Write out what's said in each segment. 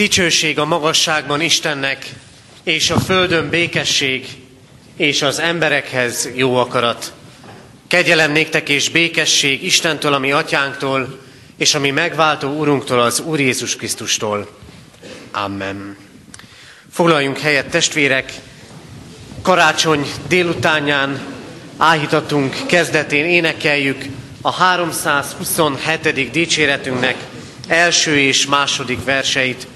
Dicsőség a magasságban Istennek, és a földön békesség, és az emberekhez jó akarat. Kegyelem néktek és békesség Istentől, ami atyánktól, és ami megváltó Urunktól, az Úr Jézus Krisztustól. Amen. Foglaljunk helyet, testvérek! Karácsony délutánján áhítatunk kezdetén énekeljük a 327. dicséretünknek első és második verseit.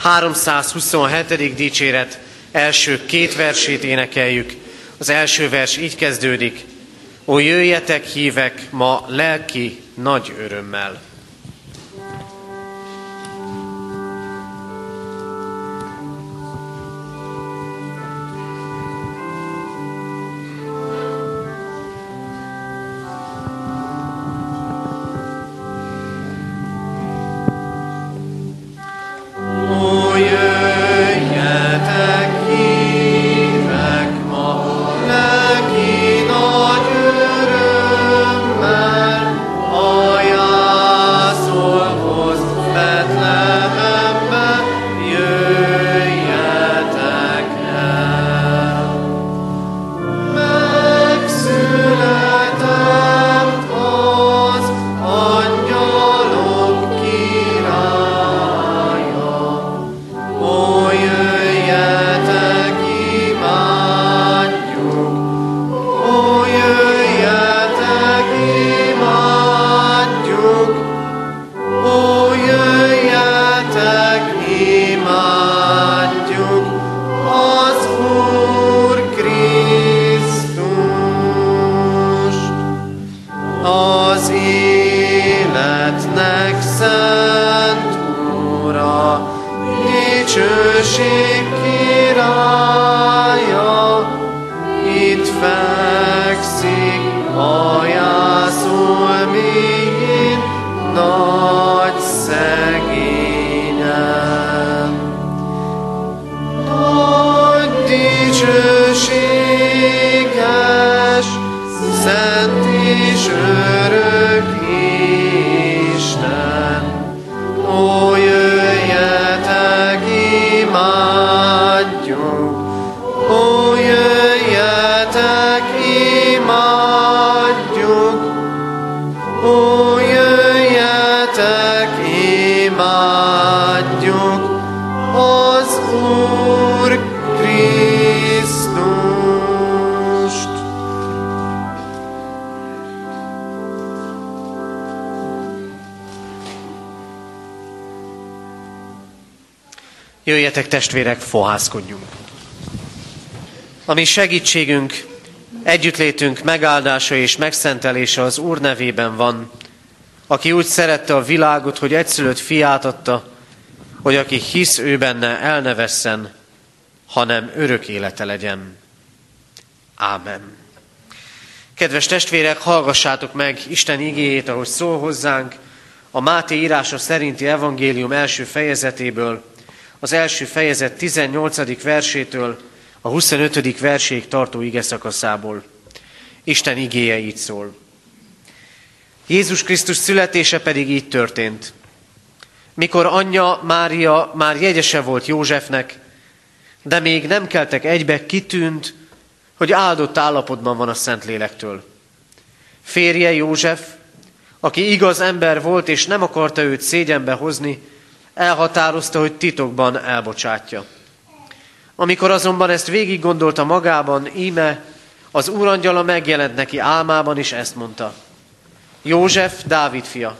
327. dicséret első két versét énekeljük. Az első vers így kezdődik. Ó, jöjjetek hívek ma lelki nagy örömmel. Jöjjetek testvérek, fohászkodjunk. A mi segítségünk, együttlétünk megáldása és megszentelése az Úr nevében van, aki úgy szerette a világot, hogy egyszülött fiát adta, hogy aki hisz ő benne, el ne vesszen, hanem örök élete legyen. Ámen. Kedves testvérek, hallgassátok meg Isten igéjét, ahogy szól hozzánk, a Máté írása szerinti evangélium első fejezetéből, az első fejezet 18. versétől a 25. verséig tartó ige szakaszából. Isten igéje így szól. Jézus Krisztus születése pedig így történt. Mikor anyja Mária már jegyese volt Józsefnek, de még nem keltek egybe, kitűnt, hogy áldott állapotban van a Szentlélektől. Férje József, aki igaz ember volt, és nem akarta őt szégyenbe hozni, elhatározta, hogy titokban elbocsátja. Amikor azonban ezt végig gondolta magában, íme az úrangyala megjelent neki álmában, és ezt mondta. József, Dávid fia,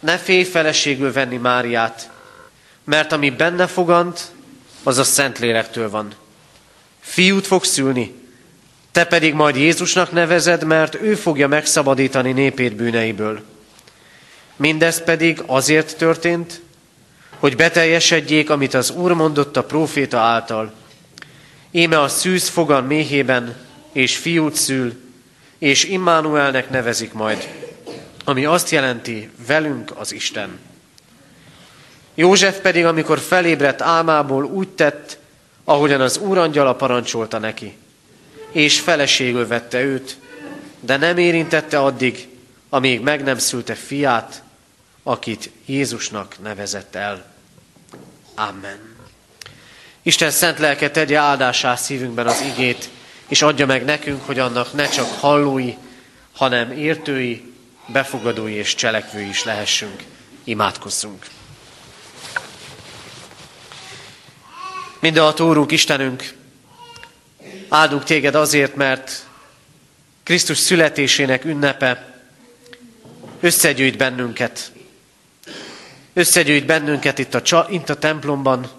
ne félj feleségül venni Máriát, mert ami benne fogant, az a Szentlélektől van. Fiút fog szülni, te pedig majd Jézusnak nevezed, mert ő fogja megszabadítani népét bűneiből. Mindez pedig azért történt, hogy beteljesedjék, amit az Úr mondott a próféta által. Íme a szűz fogan méhében, és fiút szül, és Immanuelnek nevezik majd, ami azt jelenti, velünk az Isten. József pedig, amikor felébredt álmából úgy tett, ahogyan az úrangyala parancsolta neki, és feleségül vette őt, de nem érintette addig, amíg meg nem szülte fiát, akit Jézusnak nevezett el. Amen. Isten szent lelke tegye áldásá szívünkben az igét, és adja meg nekünk, hogy annak ne csak hallói, hanem értői, befogadói és cselekvői is lehessünk. Imádkozzunk! Mindenható Úrunk, Istenünk, áldunk Téged azért, mert Krisztus születésének ünnepe összegyűjt bennünket. Összegyűjt bennünket itt a, itt a templomban,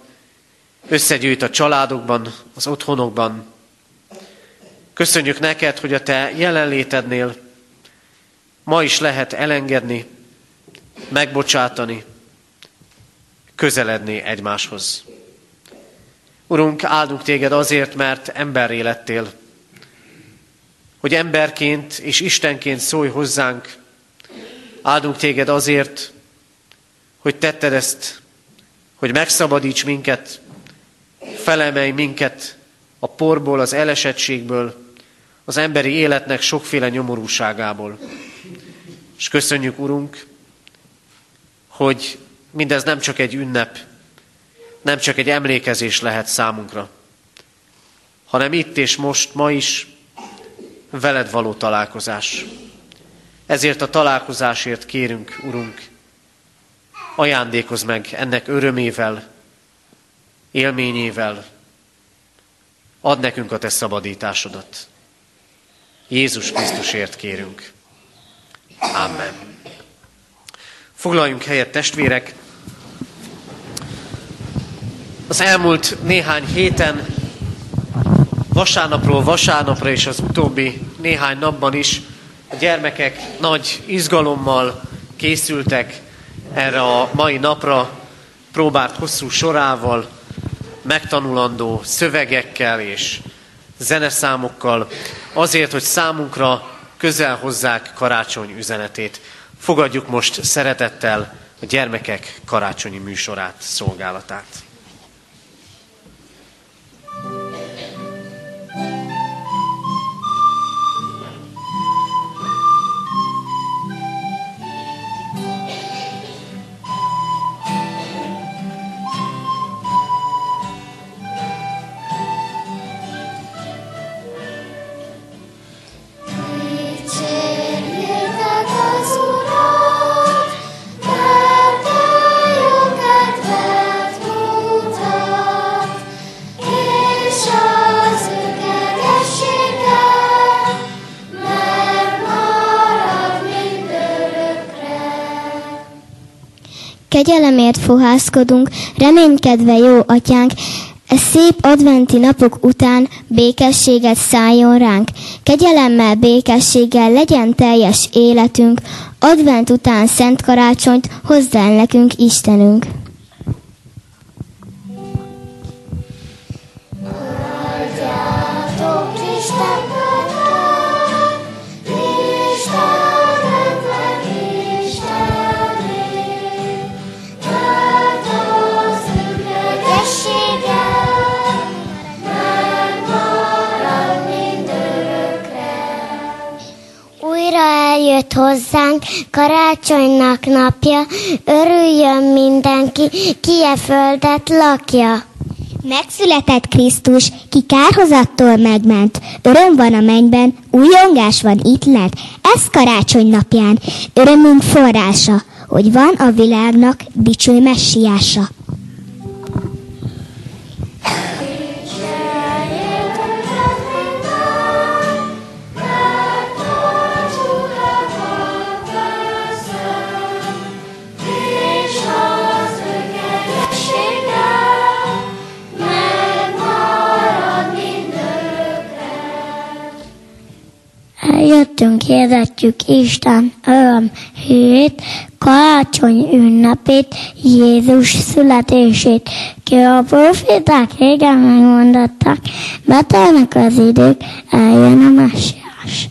összegyűjt a családokban, az otthonokban. Köszönjük neked, hogy a Te jelenlétednél ma is lehet elengedni, megbocsátani, közeledni egymáshoz. Urunk, áldunk téged azért, mert emberré lettél, hogy emberként és Istenként szólj hozzánk. Áldunk téged azért, hogy tetted ezt, hogy megszabadíts minket, felemelj minket a porból, az elesettségből, az emberi életnek sokféle nyomorúságából. És köszönjük, Urunk, hogy mindez nem csak egy ünnep, nem csak egy emlékezés lehet számunkra, hanem itt és most, ma is veled való találkozás. Ezért a találkozásért kérünk, Urunk, ajándékozz meg ennek örömével, élményével, add nekünk a te szabadításodat. Jézus Krisztusért kérünk. Amen. Foglaljunk helyet, testvérek! Az elmúlt néhány héten, vasárnapról vasárnapra és az utóbbi néhány napban is a gyermekek nagy izgalommal készültek erre a mai napra, próbált hosszú sorával, megtanulandó szövegekkel és zeneszámokkal, azért, hogy számunkra közel hozzák karácsony üzenetét. Fogadjuk most szeretettel a gyermekek karácsonyi műsorát, szolgálatát. Kegyelemért fohászkodunk, reménykedve jó atyánk, e szép adventi napok után békességet szálljon ránk. Kegyelemmel, békességgel legyen teljes életünk, advent után szent karácsonyt hozzá nekünk Istenünk. Eljött hozzánk karácsonynak napja, örüljön mindenki, ki e földet lakja. Megszületett Krisztus, ki kárhozattól megment. Öröm van a mennyben, újongás van itt lent. Ez karácsony napján, örömünk forrása, hogy van a világnak dicső messiása. Jöttünk, hirdetjük Isten öröm hírét, karácsony ünnepét, Jézus születését. Ki a proféták régen megmondottak, betelnek az idők, eljön a messiás.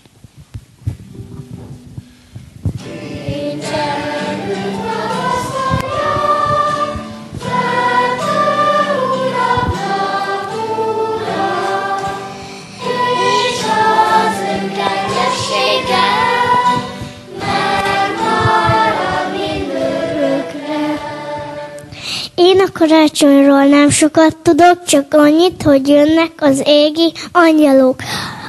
a karácsonyról nem sokat tudok, csak annyit, hogy jönnek az égi angyalok,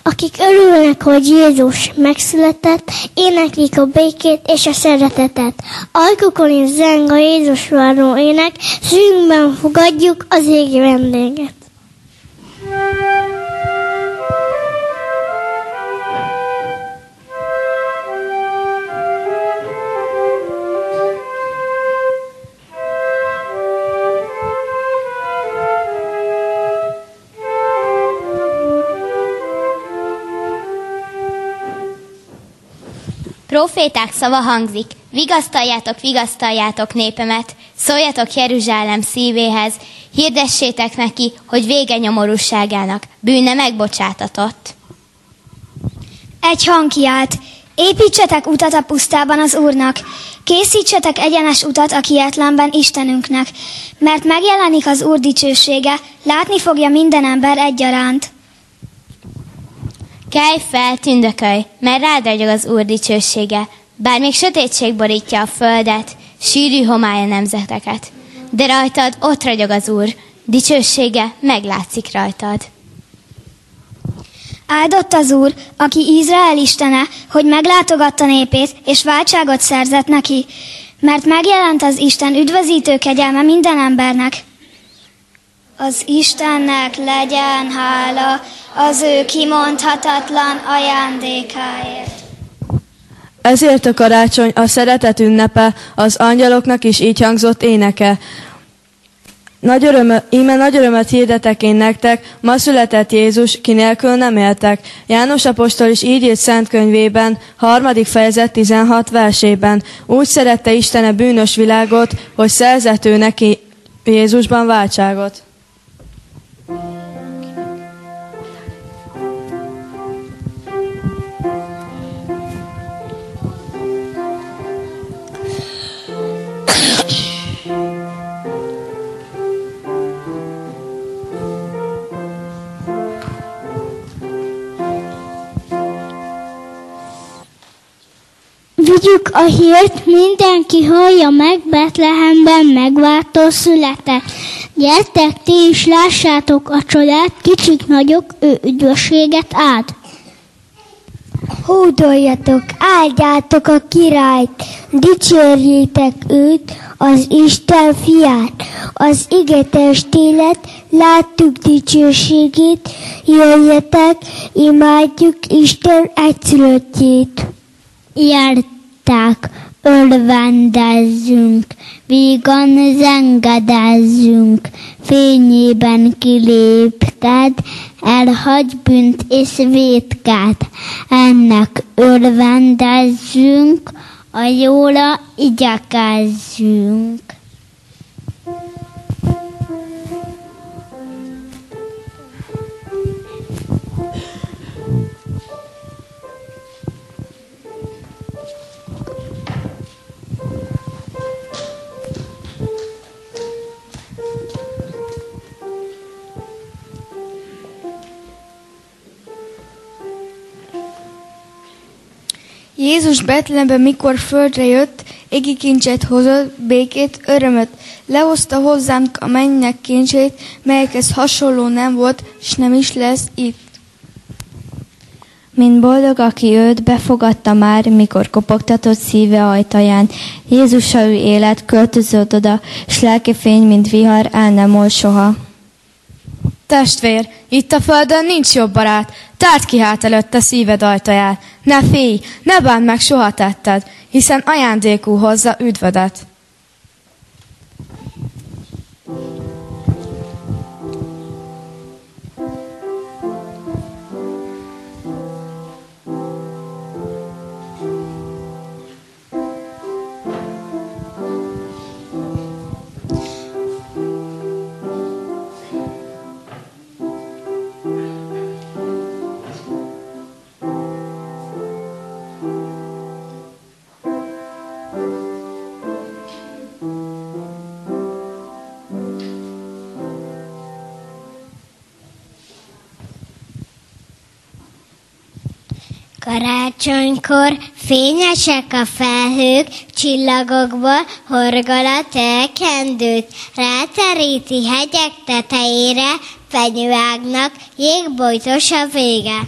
akik örülnek, hogy Jézus megszületett, éneklik a békét és a szeretetet. Ajkukon is zeng a Jézus váró ének, szűnkben fogadjuk az égi vendéget. Proféták szava hangzik, vigasztaljátok, vigasztaljátok népemet, szóljatok Jeruzsálem szívéhez, hirdessétek neki, hogy vége nyomorúságának, bűne megbocsátatott. Egy hang kiált, építsetek utat a pusztában az Úrnak, készítsetek egyenes utat a kietlenben Istenünknek, mert megjelenik az Úr dicsősége, látni fogja minden ember egyaránt. Kelj fel, tündökölj, mert rád ragyog az Úr dicsősége, bár még sötétség borítja a földet, sűrű homály a nemzeteket. De rajtad ott ragyog az Úr, dicsősége meglátszik rajtad. Áldott az Úr, aki Izrael istene, hogy meglátogatta népét, és váltságot szerzett neki, mert megjelent az Isten üdvözítő kegyelme minden embernek. Az Istennek legyen hála az ő kimondhatatlan ajándékáért. Ezért a karácsony a szeretet ünnepe, az angyaloknak is így hangzott éneke. Nagy öröm, íme nagy örömet hirdetek én nektek, ma született Jézus, ki nélkül nem éltek. János apostol is így írt szent könyvében, harmadik fejezet 16 versében. Úgy szerette Isten a bűnös világot, hogy szerzett ő neki Jézusban váltságot. Vigyük a hírt, mindenki hallja meg, Betlehemben megváltó született. Gyertek, ti is lássátok a csodát, kicsik nagyok, ő üdvösséget áld. Hódoljatok, áldjátok a királyt, dicsérjétek őt, az Isten fiát, az igetes télet, láttuk dicsőségét, jöjjetek, imádjuk Isten egyszülöttjét. Járták, örvendezzünk, vígan zengedezzünk, fényében kilépted, elhagy bűnt és vétkát, ennek örvendezzünk, a jóra igyekezzünk. Jézus Betlehembe, mikor földre jött, égi kincset hozott, békét, örömöt. Lehozta hozzánk a mennynek kincsét, melyekhez hasonló nem volt, s nem is lesz itt. Mint boldog, aki őt befogadta már, mikor kopogtatott szíve ajtaján. Jézus, ő élet, költözött oda, s lelki fény, mint vihar, el nem ol soha. Testvér, itt a földön nincs jobb barát, tárd ki hát előtte szíved ajtaját. Ne félj, ne bánd meg soha tetted, hiszen ajándékú hozza üdvödet. Karácsonykor fényesek a felhők, csillagokból horgol a telkendőt, ráteríti hegyek tetejére, fenyőágnak jégbojtos a vége.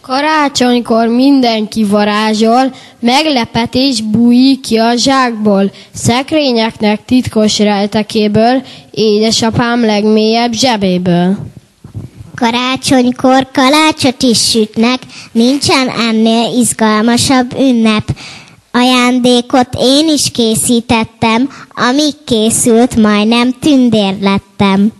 Karácsonykor mindenki varázsol, meglepetés bújik ki a zsákból, szekrényeknek titkos rejtekéből, édesapám legmélyebb zsebéből. Karácsonykor kalácsot is sütnek, nincsen ennél izgalmasabb ünnep. Ajándékot én is készítettem, amíg készült, majdnem tündér lettem.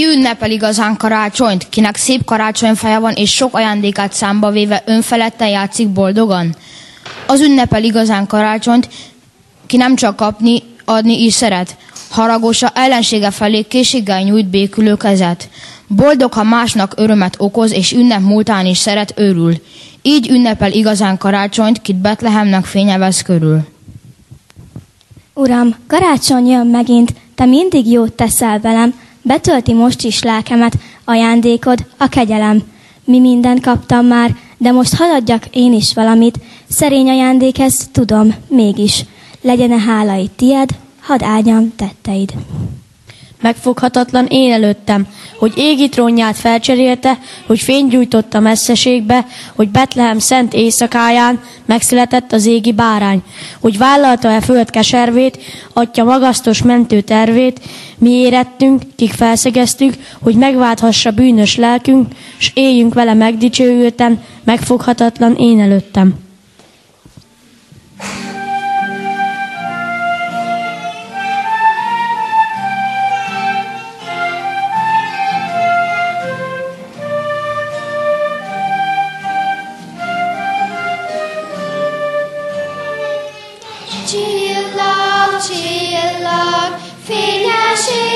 Ki ünnepel igazán karácsonyt, kinek szép karácsonyfeje van, és sok ajándékát számba véve önfeledten játszik boldogan? Az ünnepel igazán karácsonyt, ki nem csak kapni, adni is szeret. Haragosa ellensége felé készséggel nyújt békülő kezet. Boldog, ha másnak örömet okoz, és ünnep múltán is szeret, örül. Így ünnepel igazán karácsonyt, kit Betlehemnek fénye vesz körül. Uram, karácsony jön megint, te mindig jót teszel velem, betölti most is lelkemet, ajándékod, a kegyelem. Mi mindent kaptam már, de most haladjak én is valamit, szerény ajándék ez, tudom, mégis. Legyen-e hála itt tied, hadd áldjam tetteid. Megfoghatatlan én előttem, hogy égi trónját felcserélte, hogy fényt gyújtott a messzeségbe, hogy Betlehem szent éjszakáján megszületett az égi bárány, hogy vállalta-e föld keservét, atya magasztos mentő tervét, mi érettünk, kik felszegeztük, hogy megválthassa bűnös lelkünk, s éljünk vele megdicsőülten, megfoghatatlan én előttem. Csillag, csillag, fényességi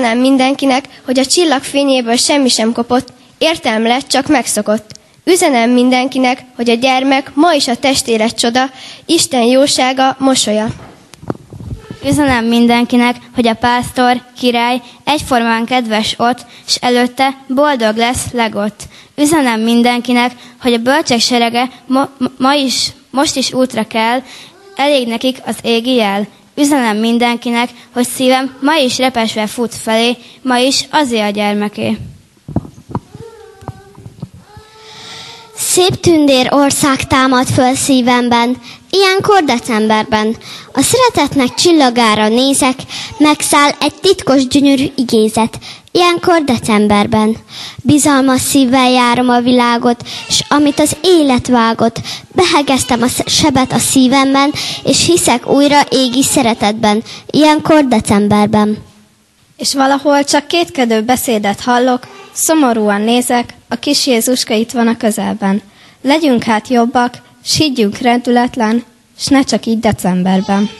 Üzenem mindenkinek, hogy a csillag fényéből semmi sem kopott, értelm lett, csak megszokott. Üzenem mindenkinek, hogy a gyermek ma is a testélet csoda, Isten jósága, mosolya. Üzenem mindenkinek, hogy a pásztor, király egyformán kedves ott, s előtte boldog lesz legott. Üzenem mindenkinek, hogy a bölcsek serege ma, ma is, most is útra kell, elég nekik az égi jel. Üzenem mindenkinek, hogy szívem ma is repesve fut felé, ma is azért a gyermeké. Szép tündér ország támad föl szívemben, ilyenkor decemberben. A szeretetnek csillagára nézek, megszáll egy titkos gyönyörű igézet, ilyenkor decemberben. Bizalmas szívvel járom a világot, s amit az élet vágott, behegeztem a sebet a szívemben, és hiszek újra égi szeretetben, ilyenkor decemberben. és valahol csak kétkedő beszédet hallok, szomorúan nézek, a kis Jézuska itt van a közelben. Legyünk hát jobbak, s higgyünk rendületlen, s ne csak így decemberben.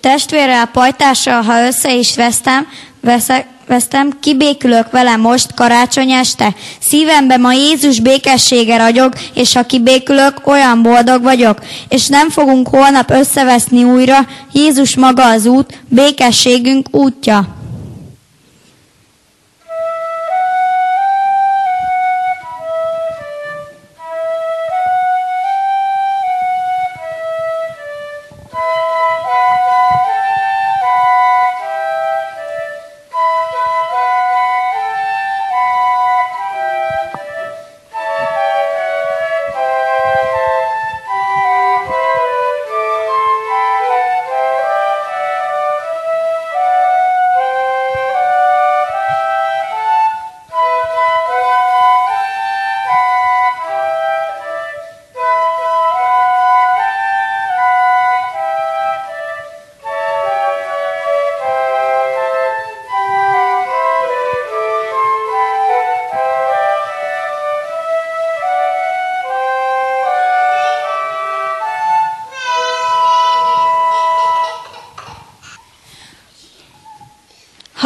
Testvérrel, pajtással, ha össze is vesztem, veszek, vesztem, kibékülök vele most karácsony este. Szívemben ma Jézus békessége ragyog, és ha kibékülök, olyan boldog vagyok. És nem fogunk holnap összeveszni újra, Jézus maga az út, békességünk útja.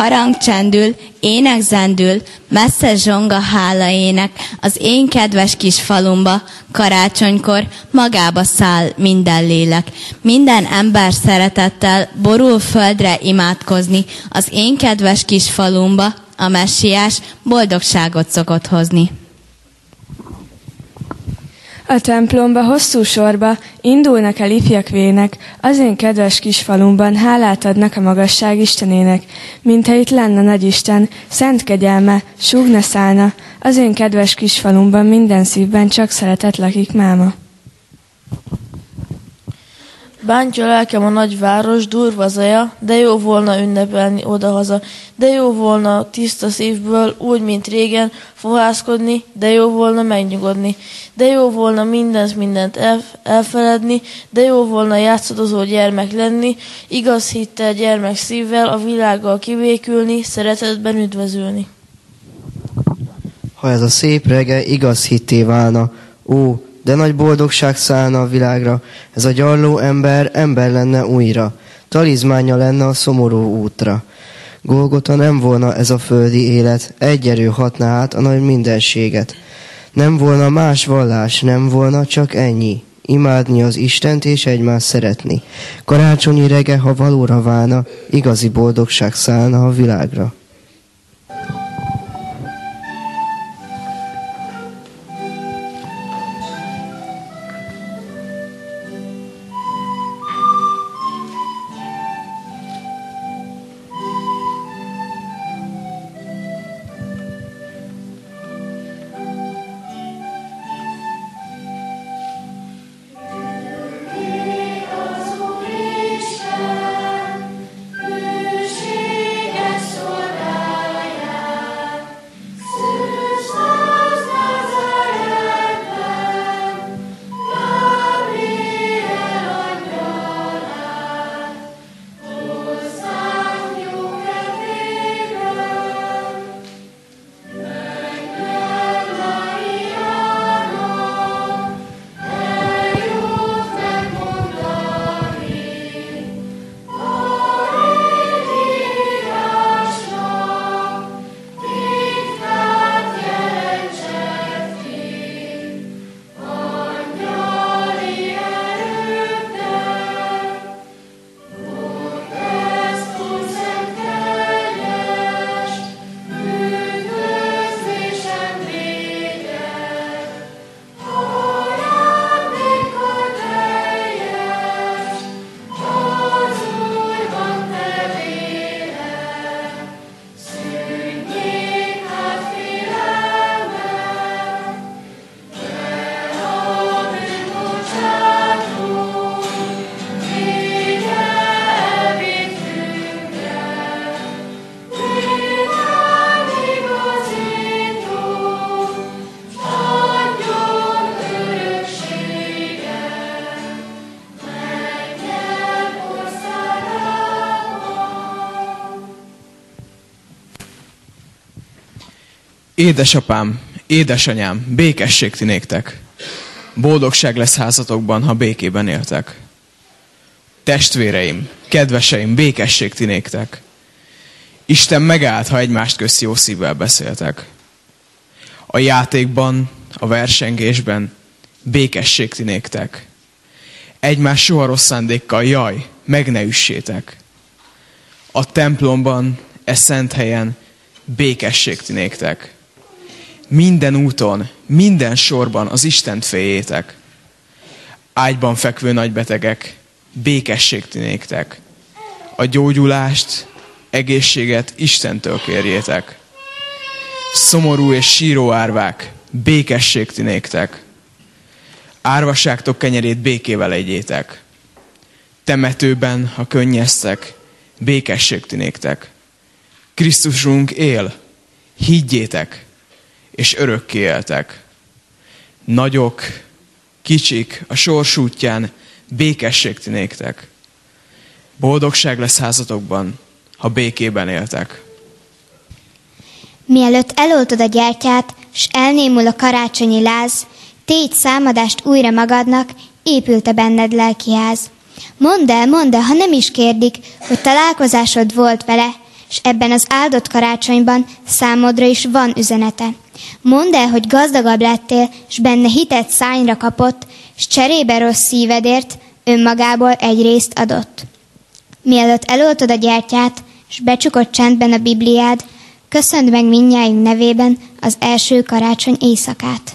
Harang csendül, ének zendül, messze zsonga hála ének, az én kedves kis falumba, karácsonykor magába száll minden lélek. Minden ember szeretettel borul földre imádkozni, az én kedves kis falumba, a messiás boldogságot szokott hozni. Templomba hosszú sorba indulnak el ifjak vének, az én kedves kis falumban hálát adnak a magasság Istenének, mintha itt lenne nagy Isten, szent kegyelme, súgna szállna, az én kedves kis falumban minden szívben csak szeretet lakik máma. Bántja lelkem a nagyváros, durva zaja, de jó volna ünnepelni odahaza, de jó volna tiszta szívből, úgy, mint régen, fohászkodni, de jó volna megnyugodni, de jó volna mindent, mindent elf- elfeledni, de jó volna játszadozó gyermek lenni, igaz hittel gyermek szívvel, a világgal kivékülni, szeretetben üdvözülni. Ha ez a szép rege igaz hitté válna, ó, de nagy boldogság szállna a világra, ez a gyarló ember ember lenne újra, talizmánya lenne a szomorú útra. Golgota nem volna ez a földi élet, egy erő hatná át a nagy mindenséget. Nem volna más vallás, nem volna csak ennyi. Imádni az Istent és egymást szeretni. Karácsonyi rege, ha valóra válna, igazi boldogság szállna a világra. Édesapám, édesanyám, békesség ti néktek. Boldogság lesz házatokban, ha békében éltek. Testvéreim, kedveseim, békesség ti néktek. Isten megállt, ha egymást közt jó szívvel beszéltek. A játékban, a versengésben békesség ti néktek. Egymás soha rossz szándékkal, jaj, meg ne üssétek. A templomban, e szent helyen békesség ti néktek. Minden úton, minden sorban az Istent féljétek. Ágyban fekvő nagybetegek, békesség ti néktek. A gyógyulást, egészséget Istentől kérjétek. Szomorú és síró árvák, békesség ti néktek. Árvasságtok kenyerét békével egyétek. Temetőben, ha könnyeztek, békesség ti néktek. Krisztusunk él, higgyétek, és örökké éltek. Nagyok, kicsik, a sors útján békesség ti néktek. Boldogság lesz házatokban, ha békében éltek. Mielőtt eloltod a gyertyát, s elnémul a karácsonyi láz, tégy számadást újra magadnak, épült-e benned lelkiház. Mondd el, mondd el, ha nem is kérdik, hogy találkozásod volt vele, és ebben az áldott karácsonyban számodra is van üzenete. Mondd el, hogy gazdagabb lettél, és benne hitet szányra kapott, és cserébe rossz szívedért önmagából egy részt adott. Mielőtt eloltod a gyertyát, és becsukott csendben a Bibliád, köszönd meg mindnyájunk nevében az első karácsony éjszakát.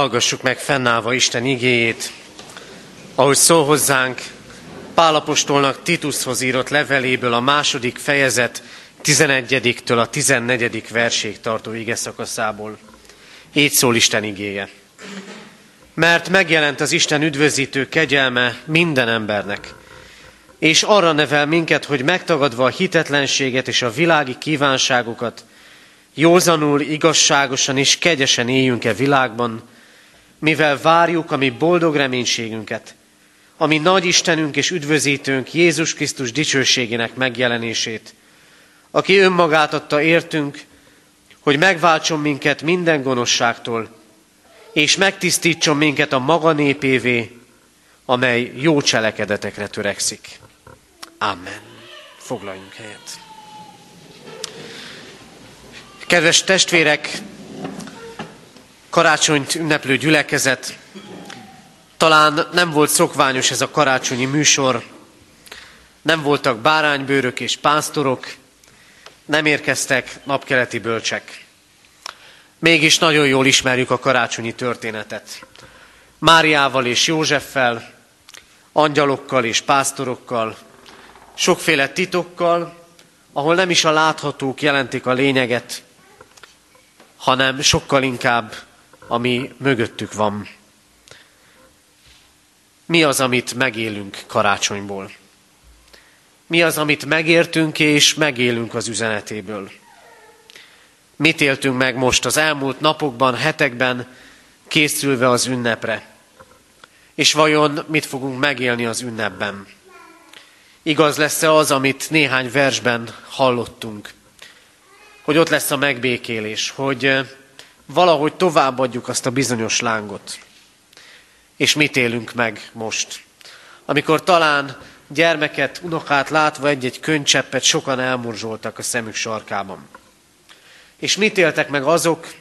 Hallgassuk meg fennállva Isten igéjét, ahogy szól hozzánk Pálapostolnak Titushoz írott leveléből a második fejezet 11-től a 14. verség tartó ige szakaszából. Így szól Isten igéje. Mert megjelent az Isten üdvözítő kegyelme minden embernek, és arra nevel minket, hogy megtagadva a hitetlenséget és a világi kívánságokat, józanul, igazságosan és kegyesen éljünk-e világban, mivel várjuk a mi boldog reménységünket, ami nagy Istenünk és üdvözítőnk Jézus Krisztus dicsőségének megjelenését, aki önmagát adta értünk, hogy megváltson minket minden gonoszságtól, és megtisztítson minket a maga népévé, amely jó cselekedetekre törekszik. Amen. Foglaljunk helyet. Kedves testvérek, karácsonyt ünneplő gyülekezet, talán nem volt szokványos ez a karácsonyi műsor, nem voltak báránybőrök és pásztorok, nem érkeztek napkeleti bölcsek. Mégis nagyon jól ismerjük a karácsonyi történetet. Máriával és Józseffel, angyalokkal és pásztorokkal, sokféle titokkal, ahol nem is a láthatók jelentik a lényeget, hanem sokkal inkább, ami mögöttük van. Mi az, amit megélünk karácsonyból? Mi az, amit megértünk és megélünk az üzenetéből? Mit éltünk meg most az elmúlt napokban, hetekben, készülve az ünnepre? És vajon mit fogunk megélni az ünnepben? Igaz lesz-e az, amit néhány versben hallottunk? Hogy ott lesz a megbékélés, hogy valahogy továbbadjuk azt a bizonyos lángot. És mit élünk meg most? Amikor talán gyermeket, unokát látva egy-egy könycseppet sokan elmorzsoltak a szemük sarkában. És mit éltek meg azok,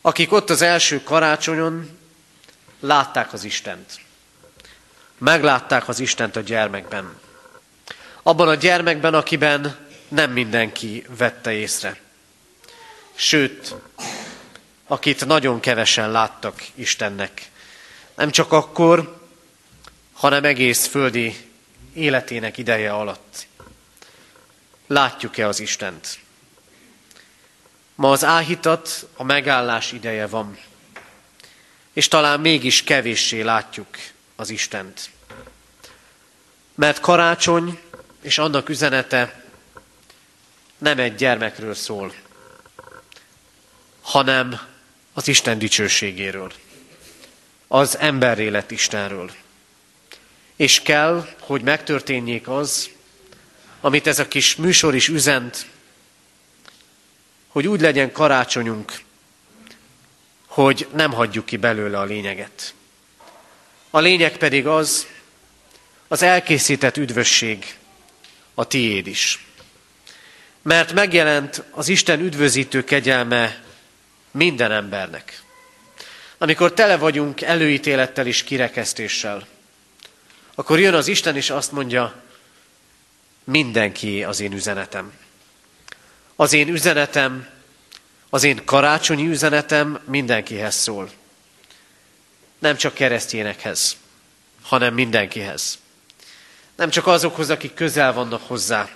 akik ott az első karácsonyon látták az Istent. Meglátták az Istent a gyermekben. Abban a gyermekben, akiben nem mindenki vette észre. Sőt, akit nagyon kevesen láttak Istennek. Nem csak akkor, hanem egész földi életének ideje alatt. Látjuk-e az Istent? Ma az áhítat, a megállás ideje van, és talán mégis kevéssé látjuk az Istent. Mert karácsony és annak üzenete nem egy gyermekről szól, hanem az Isten dicsőségéről, az emberré lett Istenről. És kell, hogy megtörténjék az, amit ez a kis műsor is üzent, hogy úgy legyen karácsonyunk, hogy nem hagyjuk ki belőle a lényeget. A lényeg pedig az, az elkészített üdvösség, a tiéd is. Mert megjelent az Isten üdvözítő kegyelme minden embernek. Amikor tele vagyunk előítélettel és kirekesztéssel, akkor jön az Isten és azt mondja, mindenki az én üzenetem. Az én üzenetem, az én karácsonyi üzenetem mindenkihez szól. Nem csak keresztényekhez, hanem mindenkihez. Nem csak azokhoz, akik közel vannak hozzá.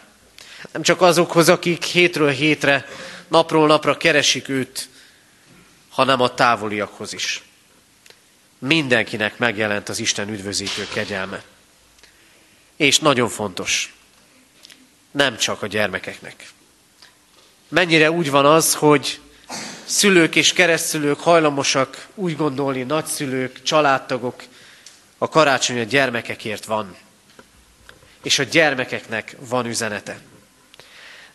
Nem csak azokhoz, akik hétről hétre, napról napra keresik őt, hanem a távoliakhoz is. Mindenkinek megjelent az Isten üdvözítő kegyelme. És nagyon fontos, nem csak a gyermekeknek. Mennyire úgy van az, hogy szülők és keresztszülők hajlamosak úgy gondolni, nagyszülők, családtagok, a karácsony a gyermekekért van. És a gyermekeknek van üzenete.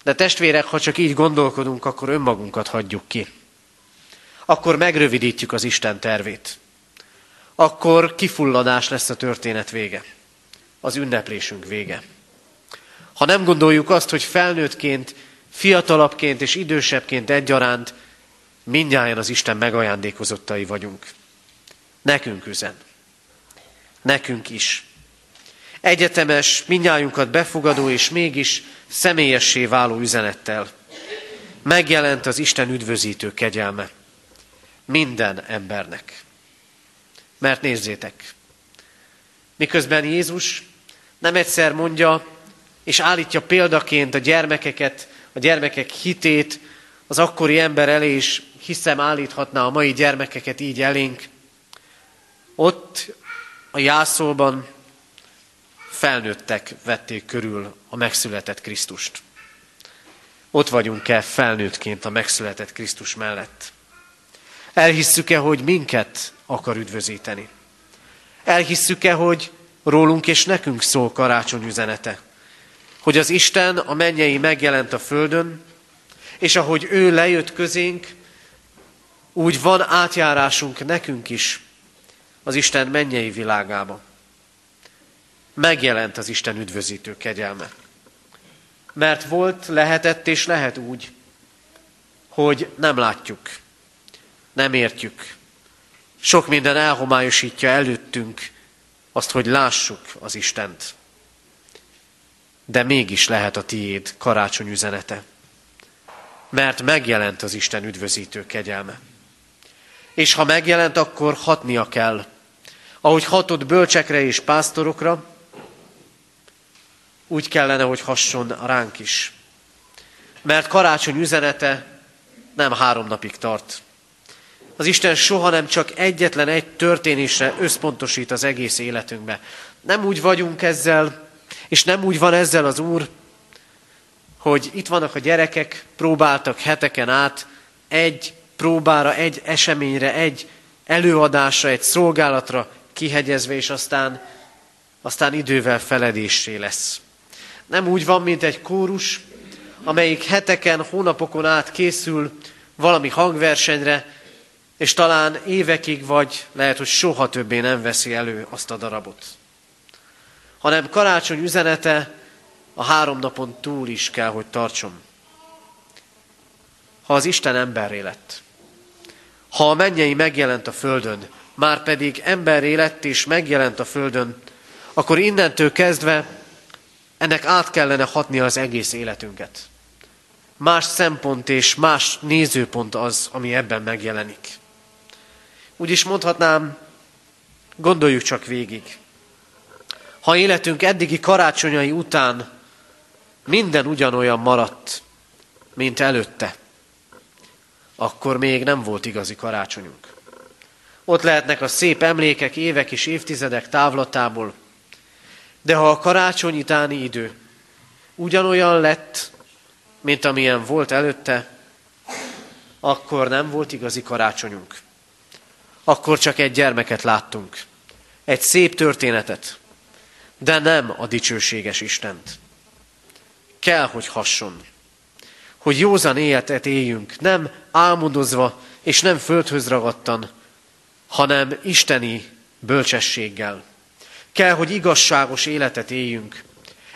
De testvérek, ha csak így gondolkodunk, akkor önmagunkat hagyjuk ki. Akkor megrövidítjük az Isten tervét. Akkor kifulladás lesz a történet vége. Az ünneplésünk vége. Ha nem gondoljuk azt, hogy felnőttként, fiatalabbként és idősebbként egyaránt mindjárt az Isten megajándékozottai vagyunk. Nekünk üzen. Nekünk is. Egyetemes, mindnyájunkat befogadó és mégis személyessé váló üzenettel. Megjelent az Isten üdvözítő kegyelme. Minden embernek. Mert nézzétek, miközben Jézus nem egyszer mondja, és állítja példaként a gyermekeket, a gyermekek hitét az akkori ember elé, és hiszem állíthatná a mai gyermekeket így elénk. Ott a jászolban felnőttek vették körül a megszületett Krisztust. Ott vagyunk-e felnőttként a megszületett Krisztus mellett? Elhisszük-e, hogy minket akar üdvözíteni? Elhisszük-e, hogy rólunk és nekünk szól karácsony üzenete? Hogy az Isten a mennyei megjelent a földön, és ahogy ő lejött közénk, úgy van átjárásunk nekünk is az Isten mennyei világába. Megjelent az Isten üdvözítő kegyelme. Mert volt, lehetett és lehet úgy, hogy nem látjuk, nem értjük. Sok minden elhomályosítja előttünk azt, hogy lássuk az Istent. De mégis lehet a tiéd karácsony üzenete. Mert megjelent az Isten üdvözítő kegyelme. És ha megjelent, akkor hatnia kell. Ahogy hatott bölcsekre és pásztorokra, úgy kellene, hogy hasson ránk is. Mert karácsony üzenete nem három napig tart. Az Isten soha nem csak egyetlen egy történésre összpontosít az egész életünkbe. Nem úgy vagyunk ezzel, és nem úgy van ezzel az Úr, hogy itt vannak a gyerekek, próbáltak heteken át egy próbára, egy eseményre, egy előadásra, egy szolgálatra kihegyezve, és aztán, aztán idővel feledésé lesz. Nem úgy van, mint egy kórus, amelyik heteken, hónapokon át készül valami hangversenyre, és talán évekig, vagy lehet, hogy soha többé nem veszi elő azt a darabot. Hanem karácsony üzenete a három napon túl is kell, hogy tartson. Ha az Isten emberré lett, ha a mennyei megjelent a földön, már pedig emberré lett és megjelent a földön, akkor innentől kezdve ennek át kellene hatni az egész életünket. Más szempont és más nézőpont az, ami ebben megjelenik. Úgy is mondhatnám, gondoljuk csak végig. Ha életünk eddigi karácsonyai után minden ugyanolyan maradt, mint előtte, akkor még nem volt igazi karácsonyunk. Ott lehetnek a szép emlékek évek és évtizedek távlatából, de ha a karácsony utáni idő ugyanolyan lett, mint amilyen volt előtte, akkor nem volt igazi karácsonyunk. Akkor csak egy gyermeket láttunk, egy szép történetet, de nem a dicsőséges Istent. Kell, hogy hasson, hogy józan életet éljünk, nem álmodozva és nem földhöz ragadtan, hanem isteni bölcsességgel. Kell, hogy igazságos életet éljünk.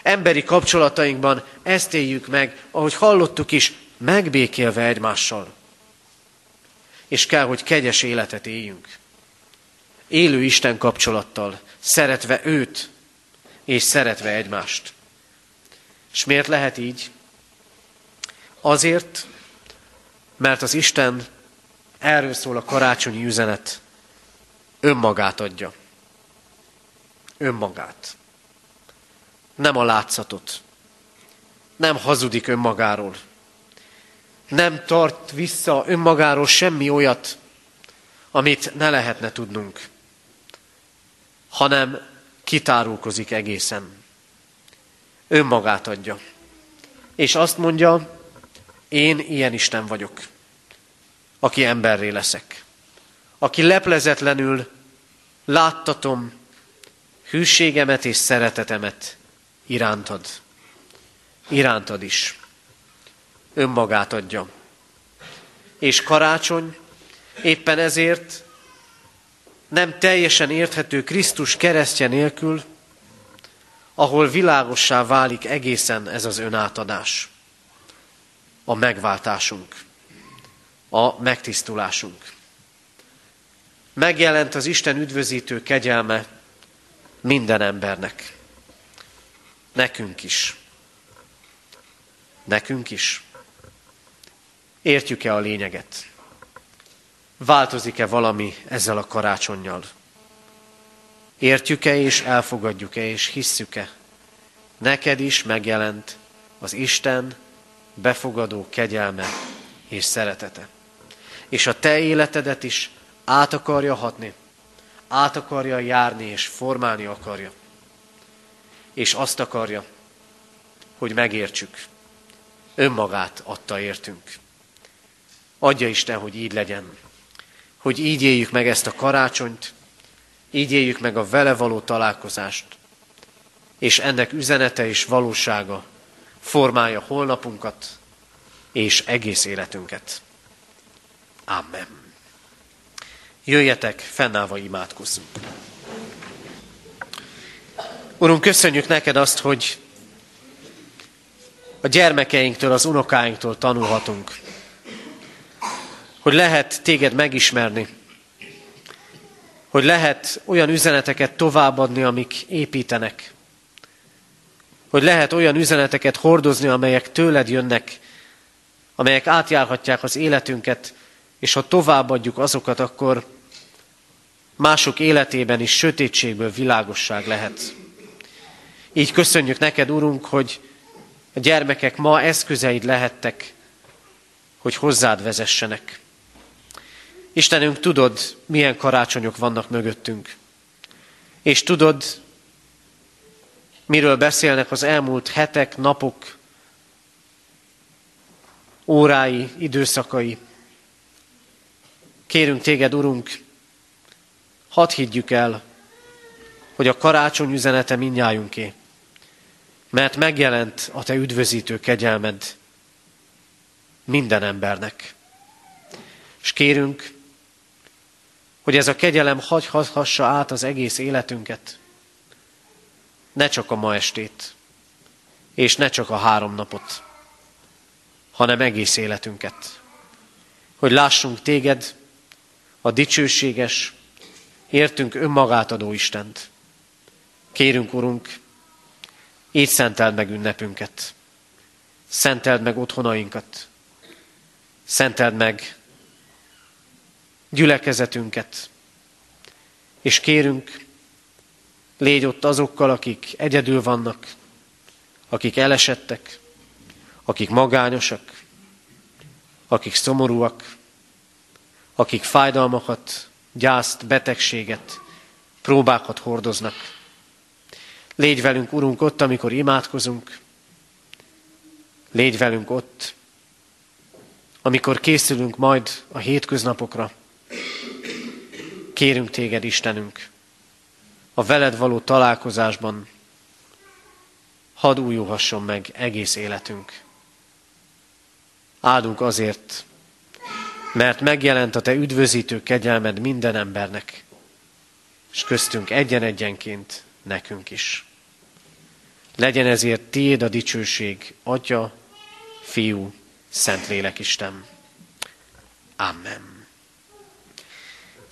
Emberi kapcsolatainkban ezt éljük meg, ahogy hallottuk is, megbékélve egymással. És kell, hogy kegyes életet éljünk. Élő Isten kapcsolattal, szeretve őt, és szeretve egymást. És miért lehet így? Azért, mert az Isten, erről szól a karácsonyi üzenet, önmagát adja önmagát. Nem a látszatot. Nem hazudik önmagáról. Nem tart vissza önmagáról semmi olyat, amit ne lehetne tudnunk, hanem kitárulkozik egészen. Önmagát adja. És azt mondja, én ilyen Isten vagyok, aki emberré leszek, aki leplezetlenül láttatom hűségemet és szeretetemet irántad. Irántad is. Önmagát adja. És karácsony éppen ezért nem teljesen érthető Krisztus keresztje nélkül, ahol világossá válik egészen ez az önátadás. A megváltásunk, a megtisztulásunk. Megjelent az Isten üdvözítő kegyelme minden embernek. Nekünk is. Nekünk is. Értjük-e a lényeget? változik-e valami ezzel a karácsonyjal. Értjük-e és elfogadjuk-e és hisszük-e? Neked is megjelent az Isten befogadó kegyelme és szeretete. És a te életedet is át akarja hatni, át akarja járni és formálni akarja. És azt akarja, hogy megértsük. Önmagát adta értünk. Adja Isten, hogy így legyen. Hogy így éljük meg ezt a karácsonyt, így éljük meg a vele való találkozást, és ennek üzenete és valósága formálja holnapunkat és egész életünket. Amen. Jöjjetek, fennállva imádkozzunk. Urunk, köszönjük neked azt, hogy a gyermekeinktől, az unokáinktól tanulhatunk. Hogy lehet téged megismerni. Hogy lehet olyan üzeneteket továbbadni, amik építenek. Hogy lehet olyan üzeneteket hordozni, amelyek tőled jönnek, amelyek átjárhatják az életünket, és ha továbbadjuk azokat, akkor mások életében is sötétségből világosság lehet. Így köszönjük neked, Urunk, hogy a gyermekek ma eszközeid lehettek, hogy hozzád vezessenek. Istenünk, tudod, milyen karácsonyok vannak mögöttünk. És tudod, miről beszélnek az elmúlt hetek, napok, órái, időszakai. Kérünk téged, Urunk, hadd higgyük el, hogy a karácsony üzenete mindnyájunké mert megjelent a te üdvözítő kegyelmed minden embernek. És kérünk, hogy ez a kegyelem hagyhassa át az egész életünket, ne csak a ma estét, és ne csak a három napot, hanem egész életünket. Hogy lássunk téged, a dicsőséges, értünk önmagát adó Istent. Kérünk, Urunk, így szenteld meg ünnepünket. Szenteld meg otthonainkat. Szenteld meg gyülekezetünket. És kérünk, légy ott azokkal, akik egyedül vannak, akik elesettek, akik magányosak, akik szomorúak, akik fájdalmakat, gyászt, betegséget, próbákat hordoznak. Légy velünk, Urunk, ott, amikor imádkozunk. Légy velünk ott, amikor készülünk majd a hétköznapokra. Kérünk téged, Istenünk, a veled való találkozásban hadd újulhasson meg egész életünk. Áldunk azért, mert megjelent a te üdvözítő kegyelmed minden embernek, és köztünk egyen-egyenként nekünk is. Legyen ezért tiéd a dicsőség, Atya, Fiú, Szentlélek Isten. Amen.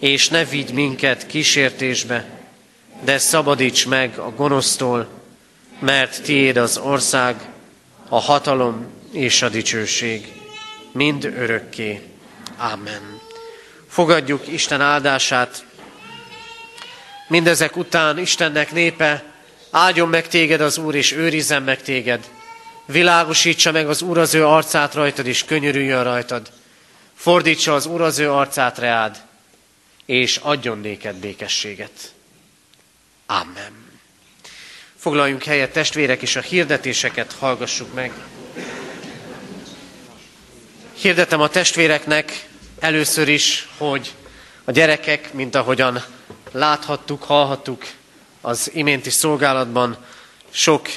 És ne vigy minket kísértésbe, de szabadíts meg a gonosztól, mert tiéd az ország, a hatalom és a dicsőség, mind örökké. Amen. Fogadjuk Isten áldását. Mindezek után Istennek népe, Áldjon meg téged az Úr, és őrizzen meg téged. Világosítsa meg az Úr az ő arcát rajtad, és könyörüljön rajtad. Fordítsa az Úr az ő arcát reád, és adjon néked békességet. Amen. Foglaljunk helyet, testvérek, és a hirdetéseket hallgassuk meg. Hirdetem a testvéreknek először is, hogy a gyerekek, mint ahogyan láthattuk, hallhattuk, az iménti szolgálatban sok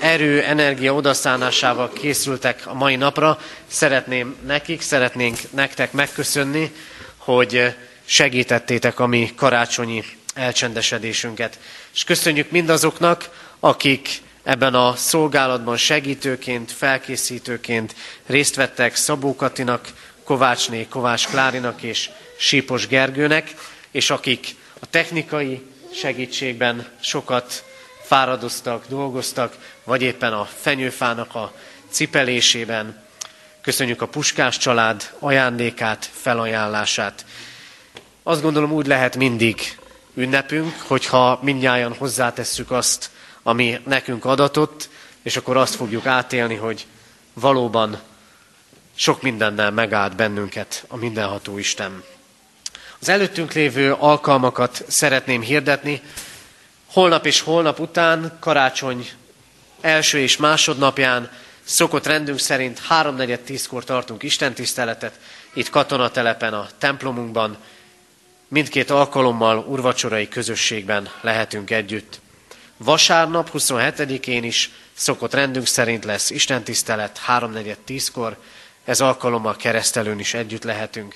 erő, energia odaszánásával készültek a mai napra. Szeretném nekik, szeretnénk nektek megköszönni, hogy segítettétek a mi karácsonyi elcsendesedésünket. És köszönjük mindazoknak, akik ebben a szolgálatban segítőként, felkészítőként részt vettek Szabó Katinak, Kovácsné, Kovács Klárinak és Sípos Gergőnek, és akik a technikai segítségben sokat fáradoztak, dolgoztak, vagy éppen a fenyőfának a cipelésében. Köszönjük a Puskás család ajándékát, felajánlását. Azt gondolom úgy lehet mindig ünnepünk, hogyha mindnyájan hozzátesszük azt, ami nekünk adatott, és akkor azt fogjuk átélni, hogy valóban sok mindennel megállt bennünket a mindenható Isten. Az előttünk lévő alkalmakat szeretném hirdetni. Holnap és holnap után, karácsony első és másodnapján szokott rendünk szerint háromnegyed tízkor tartunk istentiszteletet, itt katonatelepen a templomunkban. Mindkét alkalommal urvacsorai közösségben lehetünk együtt. Vasárnap 27-én is szokott rendünk szerint lesz istentisztelet háromnegyed tízkor, ez alkalommal keresztelőn is együtt lehetünk.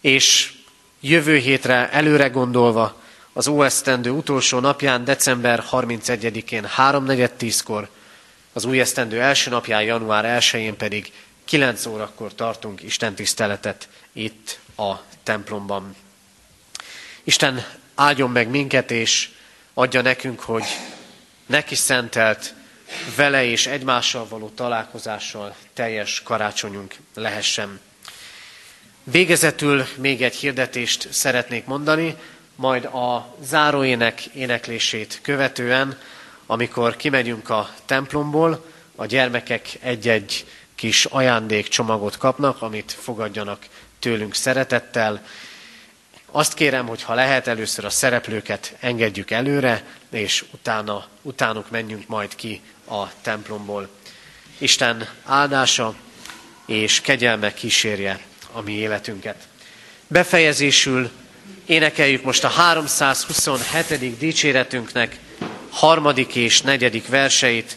És jövő hétre előre gondolva az óesztendő utolsó napján, december 31-én 3.4.10-kor, az új esztendő első napján, január 1-én pedig 9 órakor tartunk Isten tiszteletet itt a templomban. Isten áldjon meg minket, és adja nekünk, hogy neki szentelt, vele és egymással való találkozással teljes karácsonyunk lehessen. Végezetül még egy hirdetést szeretnék mondani, majd a záróének éneklését követően, amikor kimegyünk a templomból, a gyermekek egy-egy kis ajándékcsomagot kapnak, amit fogadjanak tőlünk szeretettel. Azt kérem, hogy ha lehet, először a szereplőket engedjük előre, és utána, utánuk menjünk majd ki a templomból. Isten áldása és kegyelme kísérje a mi életünket. Befejezésül énekeljük most a 327. dicséretünknek harmadik és negyedik verseit.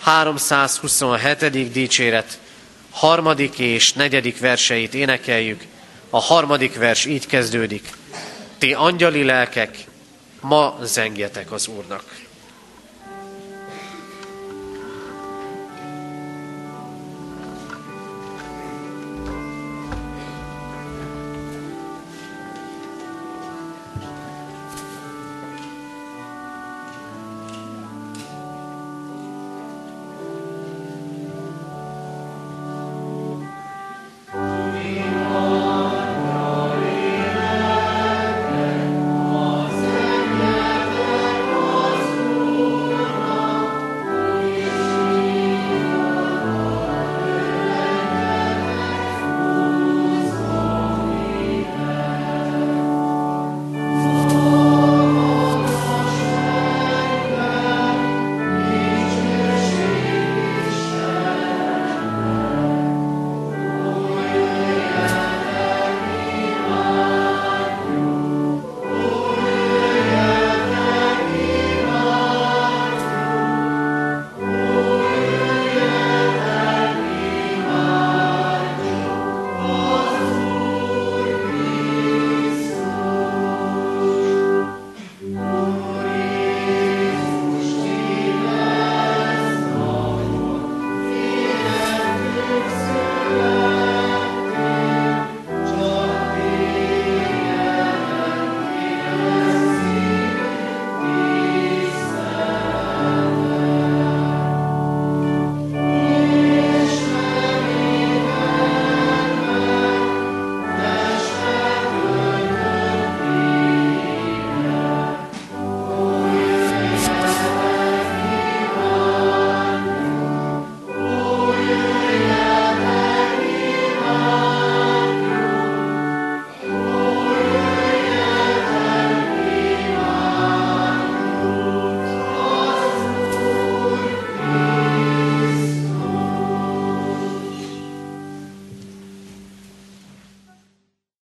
327. dicséret harmadik és negyedik verseit énekeljük. A harmadik vers így kezdődik. Ti angyali lelkek, ma zengjetek az Úrnak.